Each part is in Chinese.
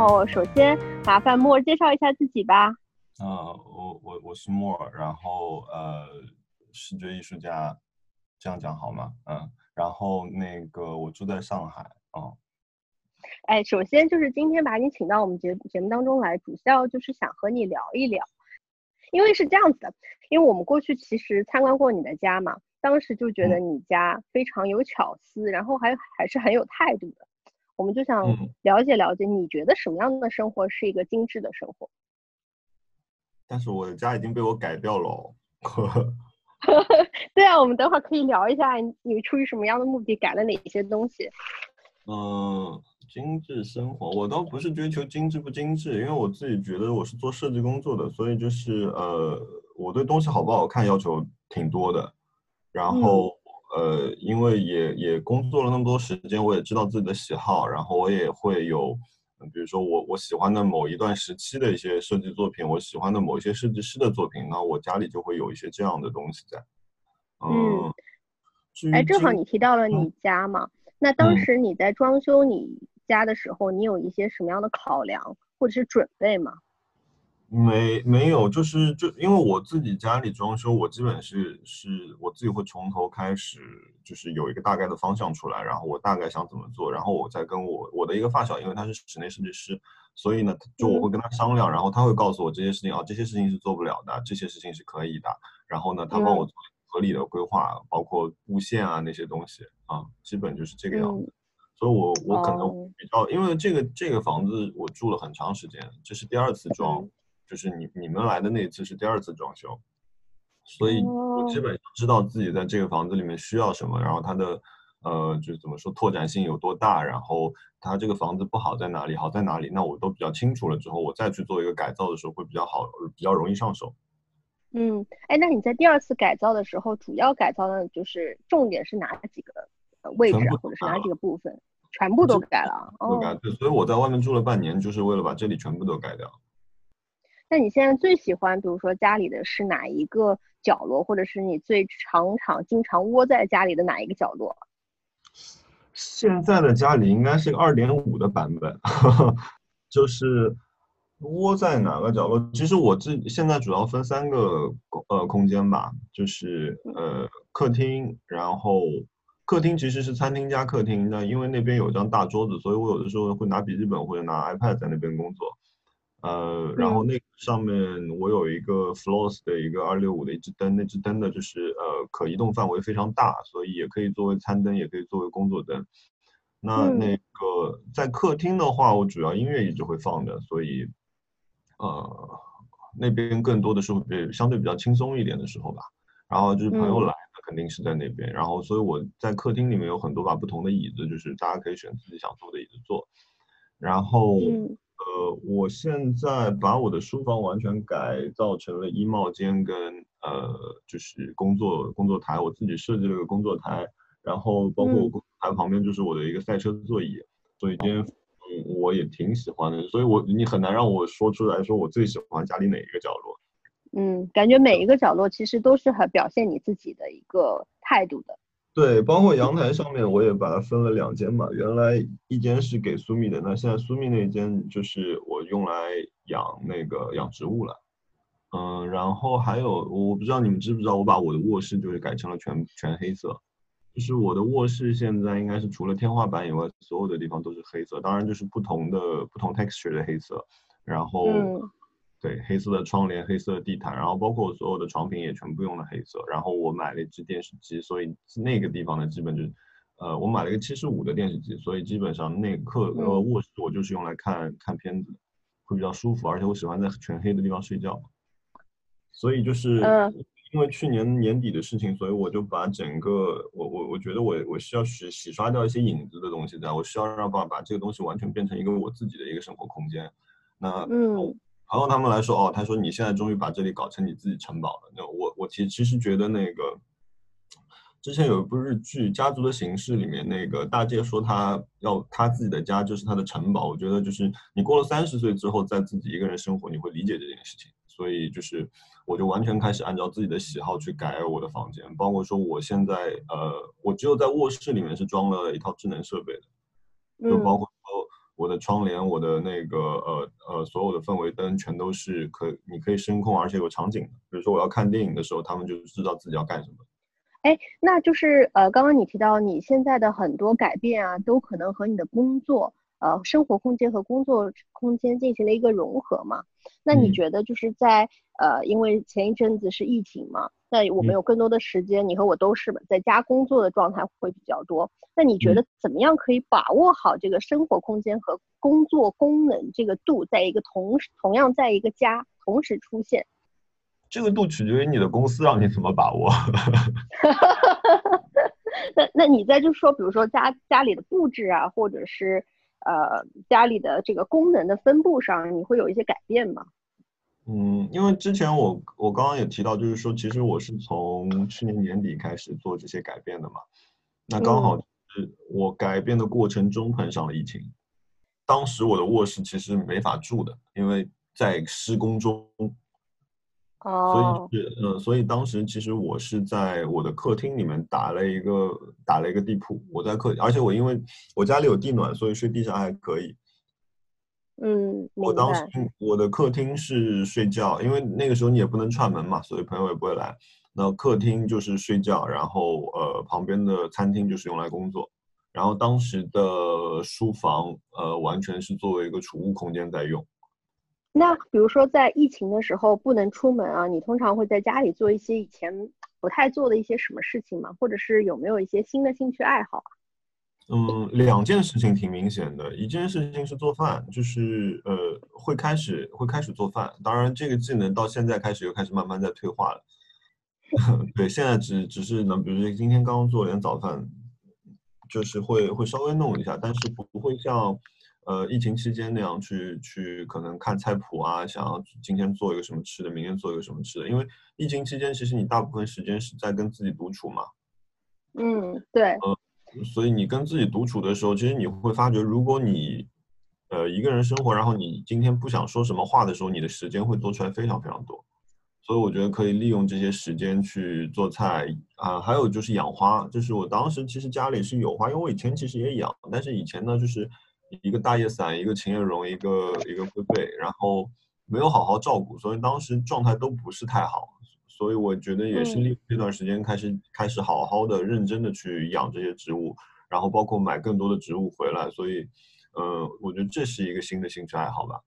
后首先麻烦莫尔介绍一下自己吧。啊，我我我是莫尔，然后呃，视觉艺术家，这样讲好吗？嗯，然后那个我住在上海啊。哎，首先就是今天把你请到我们节节目当中来，主要就是想和你聊一聊，因为是这样子的，因为我们过去其实参观过你的家嘛，当时就觉得你家非常有巧思，然后还还是很有态度的，我们就想了解了解，你觉得什么样的生活是一个精致的生活？但是我的家已经被我改掉了。对啊，我们等会儿可以聊一下，你出于什么样的目的改了哪些东西？嗯。精致生活，我倒不是追求精致不精致，因为我自己觉得我是做设计工作的，所以就是呃，我对东西好不好看要求挺多的。然后呃，因为也也工作了那么多时间，我也知道自己的喜好，然后我也会有，比如说我我喜欢的某一段时期的一些设计作品，我喜欢的某一些设计师的作品，那我家里就会有一些这样的东西在。嗯，哎，正好你提到了你家嘛，那当时你在装修你。家的时候，你有一些什么样的考量或者是准备吗？没没有，就是就因为我自己家里装修，我基本是是我自己会从头开始，就是有一个大概的方向出来，然后我大概想怎么做，然后我再跟我我的一个发小，因为他是室内设计师，所以呢，就我会跟他商量，然后他会告诉我这些事情啊，这些事情是做不了的，这些事情是可以的，然后呢，他帮我做合理的规划，包括布线啊那些东西啊，基本就是这个样子。所以，我我可能比较，因为这个这个房子我住了很长时间，这是第二次装，就是你你们来的那一次是第二次装修，所以我基本上知道自己在这个房子里面需要什么，然后它的呃就是怎么说拓展性有多大，然后它这个房子不好在哪里，好在哪里，那我都比较清楚了之后，我再去做一个改造的时候会比较好，比较容易上手。嗯，哎，那你在第二次改造的时候，主要改造的就是重点是哪几个位置，或者是哪几个部分？全部都改了，都改对，所以我在外面住了半年，就是为了把这里全部都改掉。那你现在最喜欢，比如说家里的是哪一个角落，或者是你最常常经常窝在家里的哪一个角落？现在的家里应该是个二点五的版本，就是窝在哪个角落？其实我自现在主要分三个呃空间吧，就是呃客厅，然后。客厅其实是餐厅加客厅，那因为那边有张大桌子，所以我有的时候会拿笔记本或者拿 iPad 在那边工作。呃，然后那上面我有一个 Floss 的一个二六五的一支灯，那支灯呢就是呃可移动范围非常大，所以也可以作为餐灯，也可以作为工作灯。那那个在客厅的话，我主要音乐一直会放着，所以呃那边更多的是会相对比较轻松一点的时候吧。然后就是朋友来。那肯定是在那边，然后所以我在客厅里面有很多把不同的椅子，就是大家可以选自己想坐的椅子坐。然后，呃，我现在把我的书房完全改造成了衣帽间跟呃，就是工作工作台，我自己设计了个工作台，然后包括我工作台旁边就是我的一个赛车座椅，所以今天嗯我也挺喜欢的，所以我你很难让我说出来说我最喜欢家里哪一个角落。嗯，感觉每一个角落其实都是很表现你自己的一个态度的。对，包括阳台上面，我也把它分了两间嘛。原来一间是给苏密的，那现在苏密那间就是我用来养那个养植物了。嗯，然后还有，我不知道你们知不知道，我把我的卧室就是改成了全全黑色，就是我的卧室现在应该是除了天花板以外，所有的地方都是黑色，当然就是不同的不同 texture 的黑色，然后。对，黑色的窗帘，黑色的地毯，然后包括我所有的床品也全部用了黑色。然后我买了一只电视机，所以那个地方呢，基本就，呃，我买了一个七十五的电视机，所以基本上那客呃卧室我就是用来看看片子，会比较舒服，而且我喜欢在全黑的地方睡觉。所以就是因为去年年底的事情，所以我就把整个我我我觉得我我需要洗洗刷掉一些影子的东西，在我需要让把把这个东西完全变成一个我自己的一个生活空间。那嗯。朋友他们来说，哦，他说你现在终于把这里搞成你自己城堡了。那我我其其实觉得那个，之前有一部日剧《家族的形式》里面，那个大介说他要他自己的家就是他的城堡。我觉得就是你过了三十岁之后，在自己一个人生活，你会理解这件事情。所以就是我就完全开始按照自己的喜好去改我的房间，包括说我现在呃，我只有在卧室里面是装了一套智能设备的，就包括。我的窗帘，我的那个呃呃所有的氛围灯全都是可你可以声控，而且有场景。比如说我要看电影的时候，他们就知道自己要干什么。哎，那就是呃，刚刚你提到你现在的很多改变啊，都可能和你的工作。呃，生活空间和工作空间进行了一个融合嘛？那你觉得就是在呃，因为前一阵子是疫情嘛，那我们有更多的时间，你和我都是在家工作的状态会比较多。那你觉得怎么样可以把握好这个生活空间和工作功能这个度，在一个同时同样在一个家同时出现？这个度取决于你的公司让你怎么把握。那那你在就说，比如说家家里的布置啊，或者是。呃，家里的这个功能的分布上，你会有一些改变吗？嗯，因为之前我我刚刚也提到，就是说，其实我是从去年年底开始做这些改变的嘛。那刚好是我改变的过程中碰上了疫情，当时我的卧室其实没法住的，因为在施工中。哦，所以是嗯，所以当时其实我是在我的客厅里面打了一个打了一个地铺，我在客，而且我因为我家里有地暖，所以睡地上还可以。嗯，我当时我的客厅是睡觉，因为那个时候你也不能串门嘛，所以朋友也不会来。那客厅就是睡觉，然后呃旁边的餐厅就是用来工作，然后当时的书房呃完全是作为一个储物空间在用。那比如说在疫情的时候不能出门啊，你通常会在家里做一些以前不太做的一些什么事情吗？或者是有没有一些新的兴趣爱好？嗯，两件事情挺明显的，一件事情是做饭，就是呃会开始会开始做饭，当然这个技能到现在开始又开始慢慢在退化了。对，现在只只是能，比如说今天刚刚做点早饭，就是会会稍微弄一下，但是不会像。呃，疫情期间那样去去可能看菜谱啊，想要今天做一个什么吃的，明天做一个什么吃的。因为疫情期间，其实你大部分时间是在跟自己独处嘛。嗯，对。呃，所以你跟自己独处的时候，其实你会发觉，如果你呃一个人生活，然后你今天不想说什么话的时候，你的时间会多出来非常非常多。所以我觉得可以利用这些时间去做菜啊，还有就是养花。就是我当时其实家里是有花，因为我以前其实也养，但是以前呢就是。一个大叶伞，一个琴叶榕，一个一个龟背，然后没有好好照顾，所以当时状态都不是太好。所以我觉得也是利用这段时间开始开始好好的认真的去养这些植物，然后包括买更多的植物回来。所以，呃，我觉得这是一个新的兴趣爱好吧。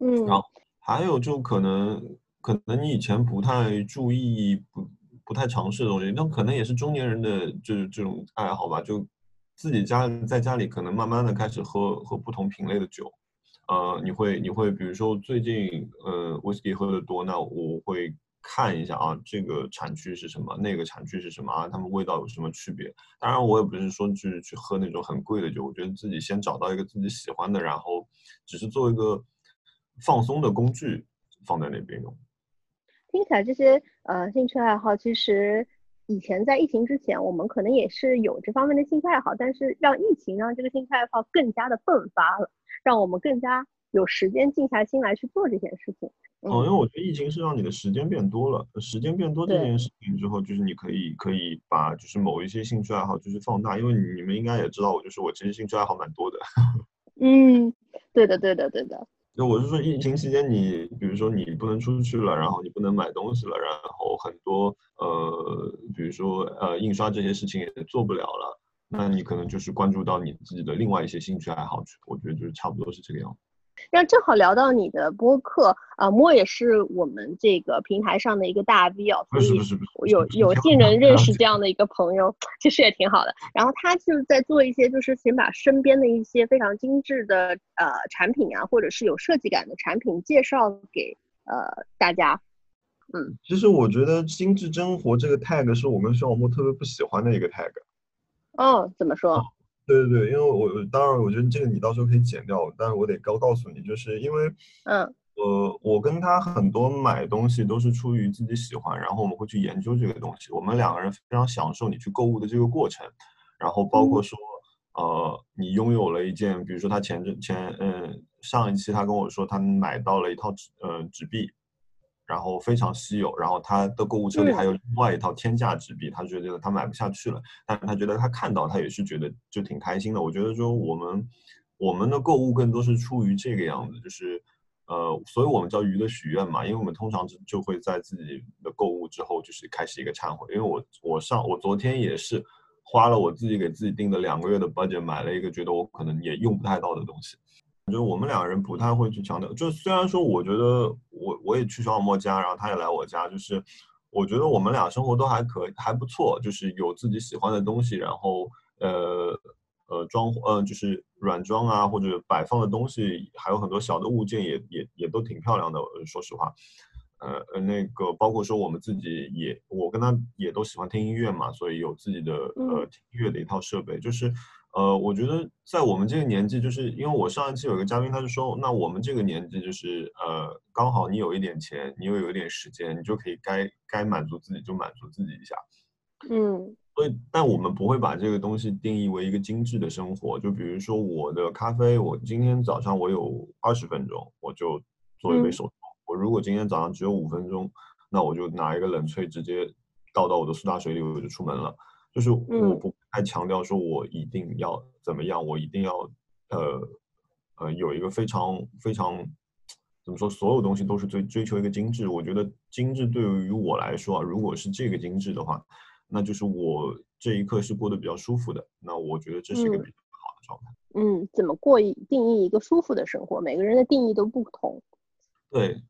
嗯。然后还有就可能可能你以前不太注意不不太尝试的东西，那可能也是中年人的就是这种爱好吧，就。自己家在家里可能慢慢的开始喝喝不同品类的酒，呃，你会你会比如说最近呃威士忌喝的多，那我会看一下啊这个产区是什么，那个产区是什么啊，它们味道有什么区别？当然我也不是说去去喝那种很贵的酒，我觉得自己先找到一个自己喜欢的，然后只是做一个放松的工具放在那边用。听起来这些呃兴趣爱好其实。以前在疫情之前，我们可能也是有这方面的兴趣爱好，但是让疫情让这个兴趣爱好更加的迸发了，让我们更加有时间静下心来去做这件事情。哦，因为我觉得疫情是让你的时间变多了，时间变多这件事情之后，就是你可以可以把就是某一些兴趣爱好就是放大，因为你们应该也知道，我就是我其实兴趣爱好蛮多的。嗯，对的，对的，对的。那我是说，疫情期间你，比如说你不能出去了，然后你不能买东西了，然后很多呃，比如说呃，印刷这些事情也做不了了，那你可能就是关注到你自己的另外一些兴趣爱好去，我觉得就是差不多是这个样子。那正好聊到你的播客啊，莫也是我们这个平台上的一个大 V 哦，所以有有幸能认识这样的一个朋友，其实也挺好的。然后他就是在做一些，就是先把身边的一些非常精致的呃产品啊，或者是有设计感的产品介绍给呃大家。嗯，其实我觉得“精致生活”这个 tag 是我跟徐小莫特别不喜欢的一个 tag。哦，怎么说？对对对，因为我当然我觉得这个你到时候可以剪掉，但是我得告告诉你，就是因为，嗯，呃，我跟他很多买东西都是出于自己喜欢，然后我们会去研究这个东西，我们两个人非常享受你去购物的这个过程，然后包括说，呃，你拥有了一件，比如说他前阵前嗯上一期他跟我说他买到了一套纸呃纸币。然后非常稀有，然后他的购物车里还有另外一套天价纸币，他觉得他买不下去了，但是他觉得他看到他也是觉得就挺开心的。我觉得说我们我们的购物更多是出于这个样子，就是呃，所以我们叫鱼的许愿嘛，因为我们通常就就会在自己的购物之后，就是开始一个忏悔。因为我我上我昨天也是花了我自己给自己定的两个月的 budget 买了一个觉得我可能也用不太到的东西。就是我们两个人不太会去强调，就虽然说我觉得我我也去小莫家，然后他也来我家，就是我觉得我们俩生活都还可以，还不错，就是有自己喜欢的东西，然后呃呃装呃就是软装啊或者摆放的东西，还有很多小的物件也也也都挺漂亮的，说实话，呃呃那个包括说我们自己也我跟他也都喜欢听音乐嘛，所以有自己的呃听音乐的一套设备，就是。呃，我觉得在我们这个年纪，就是因为我上一期有个嘉宾，他就说，那我们这个年纪就是呃，刚好你有一点钱，你又有一点时间，你就可以该该满足自己就满足自己一下。嗯，所以，但我们不会把这个东西定义为一个精致的生活。就比如说我的咖啡，我今天早上我有二十分钟，我就做一杯手冲。我如果今天早上只有五分钟，那我就拿一个冷萃直接倒到我的苏打水里，我就出门了。就是我不太强调说，我一定要怎么样，我一定要呃呃有一个非常非常怎么说，所有东西都是追追求一个精致。我觉得精致对于我来说啊，如果是这个精致的话，那就是我这一刻是过得比较舒服的。那我觉得这是一个比较好的状态。嗯，怎么过一定义一个舒服的生活，每个人的定义都不同。对。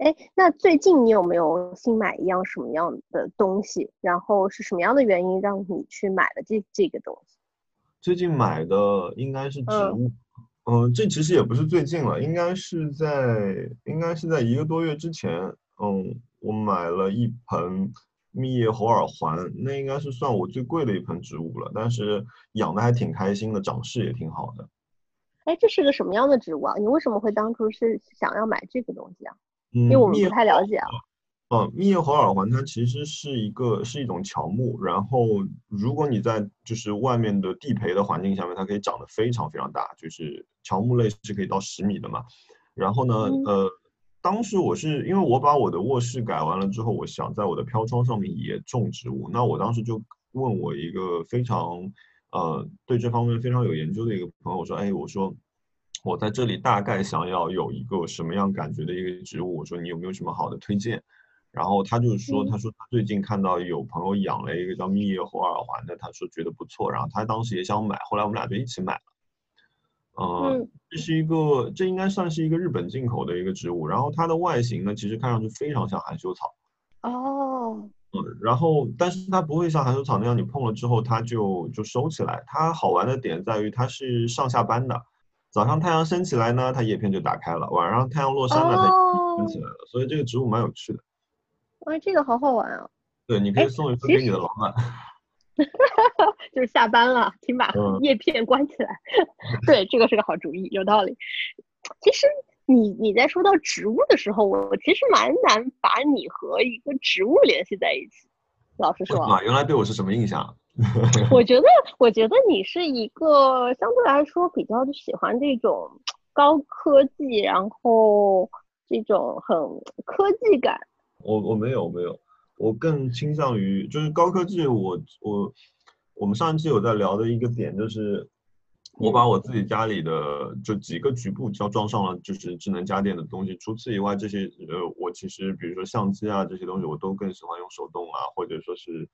哎，那最近你有没有新买一样什么样的东西？然后是什么样的原因让你去买了这这个东西？最近买的应该是植物，嗯，这其实也不是最近了，应该是在应该是在一个多月之前，嗯，我买了一盆蜜叶猴耳环，那应该是算我最贵的一盆植物了，但是养的还挺开心的，长势也挺好的。哎，这是个什么样的植物啊？你为什么会当初是想要买这个东西啊？因为我们不太了解啊。嗯，密叶猴耳环它其实是一个是一种乔木，然后如果你在就是外面的地培的环境下面，它可以长得非常非常大，就是乔木类是可以到十米的嘛。然后呢，呃，当时我是因为我把我的卧室改完了之后，我想在我的飘窗上面也种植物，那我当时就问我一个非常呃对这方面非常有研究的一个朋友我说，哎，我说。我在这里大概想要有一个什么样感觉的一个植物，我说你有没有什么好的推荐？然后他就说，他说他最近看到有朋友养了一个叫蜜叶猴耳环的，他说觉得不错，然后他当时也想买，后来我们俩就一起买了。嗯，这是一个，这应该算是一个日本进口的一个植物，然后它的外形呢，其实看上去非常像含羞草。哦。嗯，然后但是它不会像含羞草那样，你碰了之后它就就收起来。它好玩的点在于它是上下班的。早上太阳升起来呢，它叶片就打开了；晚上太阳落山了，它升起来了。所以这个植物蛮有趣的。哇，这个好好玩啊！对，你可以送一份给你的老板。就是下班了，请把叶片关起来。对，这个是个好主意，有道理。其实你你在说到植物的时候，我其实蛮难把你和一个植物联系在一起。老实说，啊原来对我是什么印象？我觉得，我觉得你是一个相对来说比较喜欢这种高科技，然后这种很科技感。我我没有没有，我更倾向于就是高科技。我我我们上一期有在聊的一个点就是，我把我自己家里的就几个局部要装上了就是智能家电的东西。除此以外，这些呃，我其实比如说相机啊这些东西，我都更喜欢用手动啊，或者说是。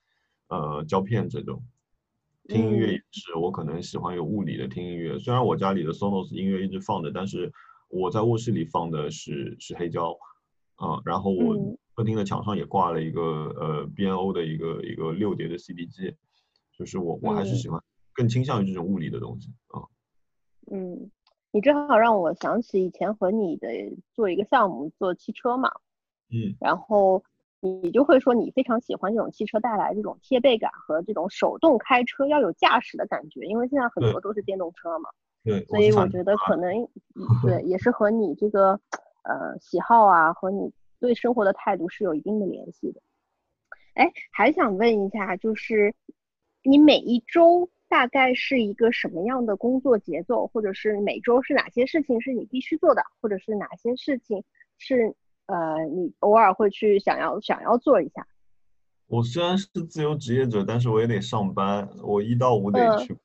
呃，胶片这种，听音乐也是，我可能喜欢有物理的听音乐。虽然我家里的 Sonos 音乐一直放着，但是我在卧室里放的是是黑胶，啊，然后我客厅的墙上也挂了一个呃 B N O 的一个一个六碟的 CD 机，就是我我还是喜欢更倾向于这种物理的东西啊。嗯，你正好让我想起以前和你的做一个项目做汽车嘛，嗯，然后。你就会说你非常喜欢这种汽车带来这种贴背感和这种手动开车要有驾驶的感觉，因为现在很多都是电动车嘛。对。所以我觉得可能对 也是和你这个呃喜好啊和你对生活的态度是有一定的联系的。哎，还想问一下，就是你每一周大概是一个什么样的工作节奏，或者是每周是哪些事情是你必须做的，或者是哪些事情是？呃，你偶尔会去想要想要做一下。我虽然是自由职业者，但是我也得上班，我一到五得去。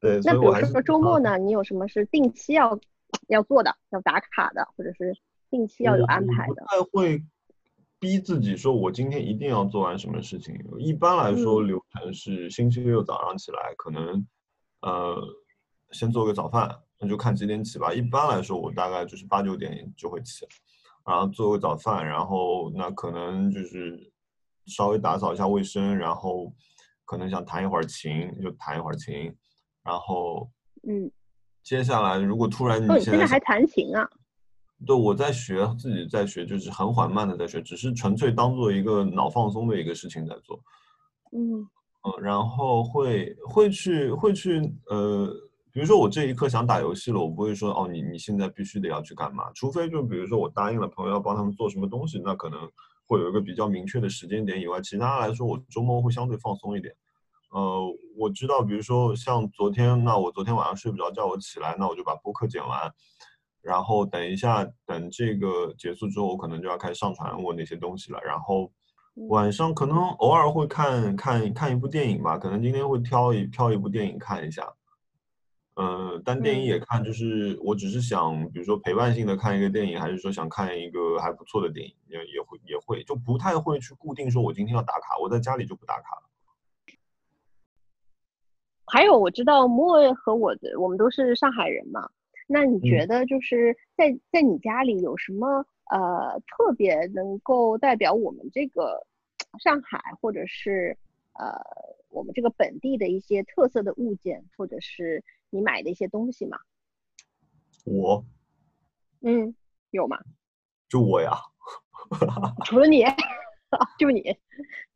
对，那比如说周末呢，你有什么是定期要要做的、要打卡的，或者是定期要有安排的？不太会逼自己说，我今天一定要做完什么事情。一般来说，流程是星期六早上起来，可能呃先做个早饭，那就看几点起吧。一般来说，我大概就是八九点就会起，然后做个早饭，然后那可能就是稍微打扫一下卫生，然后可能想弹一会儿琴就弹一会儿琴。然后，嗯，接下来如果突然你现在还弹琴啊？对，我在学，自己在学，就是很缓慢的在学，只是纯粹当做一个脑放松的一个事情在做。嗯嗯，然后会会去会去呃，比如说我这一刻想打游戏了，我不会说哦，你你现在必须得要去干嘛？除非就比如说我答应了朋友要帮他们做什么东西，那可能会有一个比较明确的时间点以外，其他来说我周末会相对放松一点。呃，我知道，比如说像昨天，那我昨天晚上睡不着觉，我起来，那我就把播客剪完，然后等一下，等这个结束之后，我可能就要开始上传我那些东西了。然后晚上可能偶尔会看看看一部电影吧，可能今天会挑一挑一部电影看一下。嗯，单电影也看，就是我只是想，比如说陪伴性的看一个电影，还是说想看一个还不错的电影，也也会也会就不太会去固定说我今天要打卡，我在家里就不打卡了。还有我知道莫和我的，我们都是上海人嘛。那你觉得就是在在你家里有什么呃特别能够代表我们这个上海或者是呃我们这个本地的一些特色的物件，或者是你买的一些东西吗？我，嗯，有吗？就我呀。除了你，就你。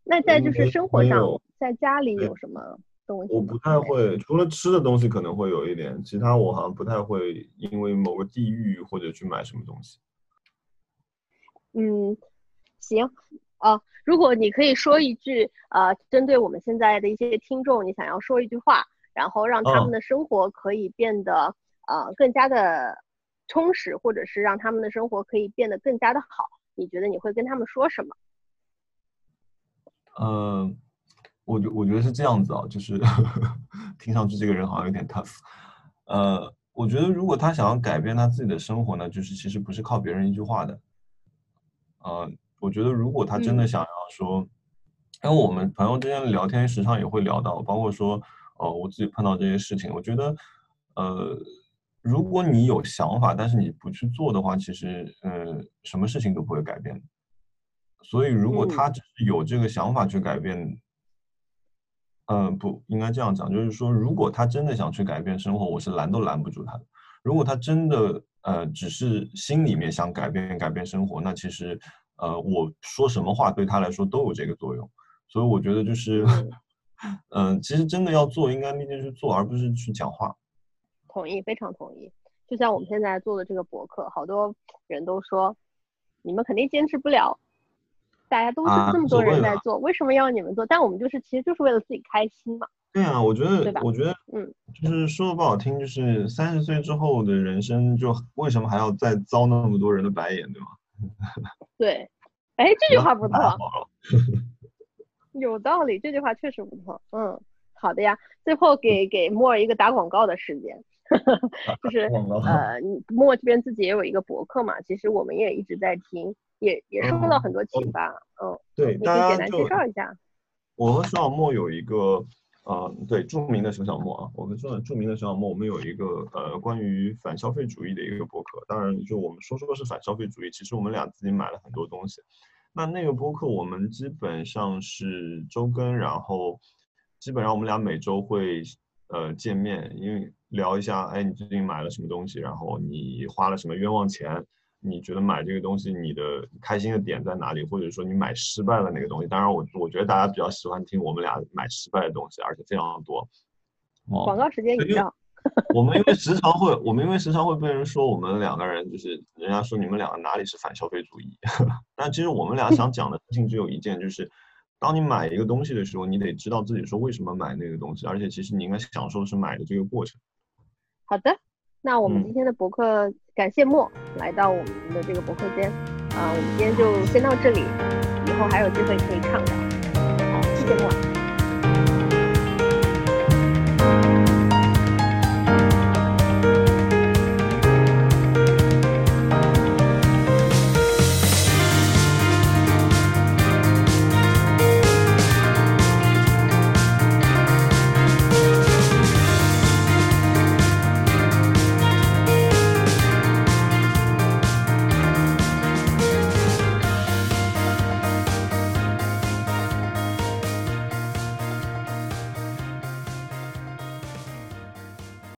那在就是生活上，在家里有什么东西？我不太会，除了吃的东西可能会有一点，其他我好像不太会因为某个地域或者去买什么东西。嗯，行，啊，如果你可以说一句，呃，针对我们现在的一些听众，你想要说一句话，然后让他们的生活可以变得呃更加的充实，或者是让他们的生活可以变得更加的好，你觉得你会跟他们说什么？嗯。我觉我觉得是这样子啊，就是 听上去这个人好像有点 tough。呃，我觉得如果他想要改变他自己的生活呢，就是其实不是靠别人一句话的。呃，我觉得如果他真的想要说，因为我们朋友之间聊天时常也会聊到，包括说，呃，我自己碰到这些事情，我觉得，呃，如果你有想法，但是你不去做的话，其实，呃，什么事情都不会改变。所以，如果他只是有这个想法去改变。嗯，不应该这样讲，就是说，如果他真的想去改变生活，我是拦都拦不住他的。如果他真的呃，只是心里面想改变改变生活，那其实呃，我说什么话对他来说都有这个作用。所以我觉得就是，嗯，其实真的要做，应该立即去做，而不是去讲话。同意，非常同意。就像我们现在做的这个博客，好多人都说，你们肯定坚持不了。大家都是这么多人在做，为什么要你们做？但我们就是其实就是为了自己开心嘛。对啊，我觉得，我觉得，嗯，就是说的不好听，就是三十岁之后的人生，就为什么还要再遭那么多人的白眼，对吗？对，哎，这句话不错，有道理，这句话确实不错。嗯，好的呀。最后给给莫尔一个打广告的时间，就是呃，莫这边自己也有一个博客嘛，其实我们也一直在听。也也收到很多启发，嗯，对，你可以简单介绍一下。我和熊小莫有一个，呃，对，著名的熊小莫啊，我们说著名的熊小莫，我们有一个呃关于反消费主义的一个博客。当然，就我们说说是反消费主义，其实我们俩自己买了很多东西。那那个播客我们基本上是周更，然后基本上我们俩每周会呃见面，因为聊一下，哎，你最近买了什么东西，然后你花了什么冤枉钱。你觉得买这个东西，你的开心的点在哪里？或者说你买失败了哪个东西？当然，我我觉得大家比较喜欢听我们俩买失败的东西，而且非常多。广告时间一样。我们因为时常会，我们因为时常会被人说我们两个人就是，人家说你们两个哪里是反消费主义？但其实我们俩想讲的事情只有一件，就是当你买一个东西的时候，你得知道自己说为什么买那个东西，而且其实你应该享受是买的这个过程。好的。那我们今天的博客，感谢莫来到我们的这个博客间，啊，我们今天就先到这里，以后还有机会可以畅聊。好，谢谢莫。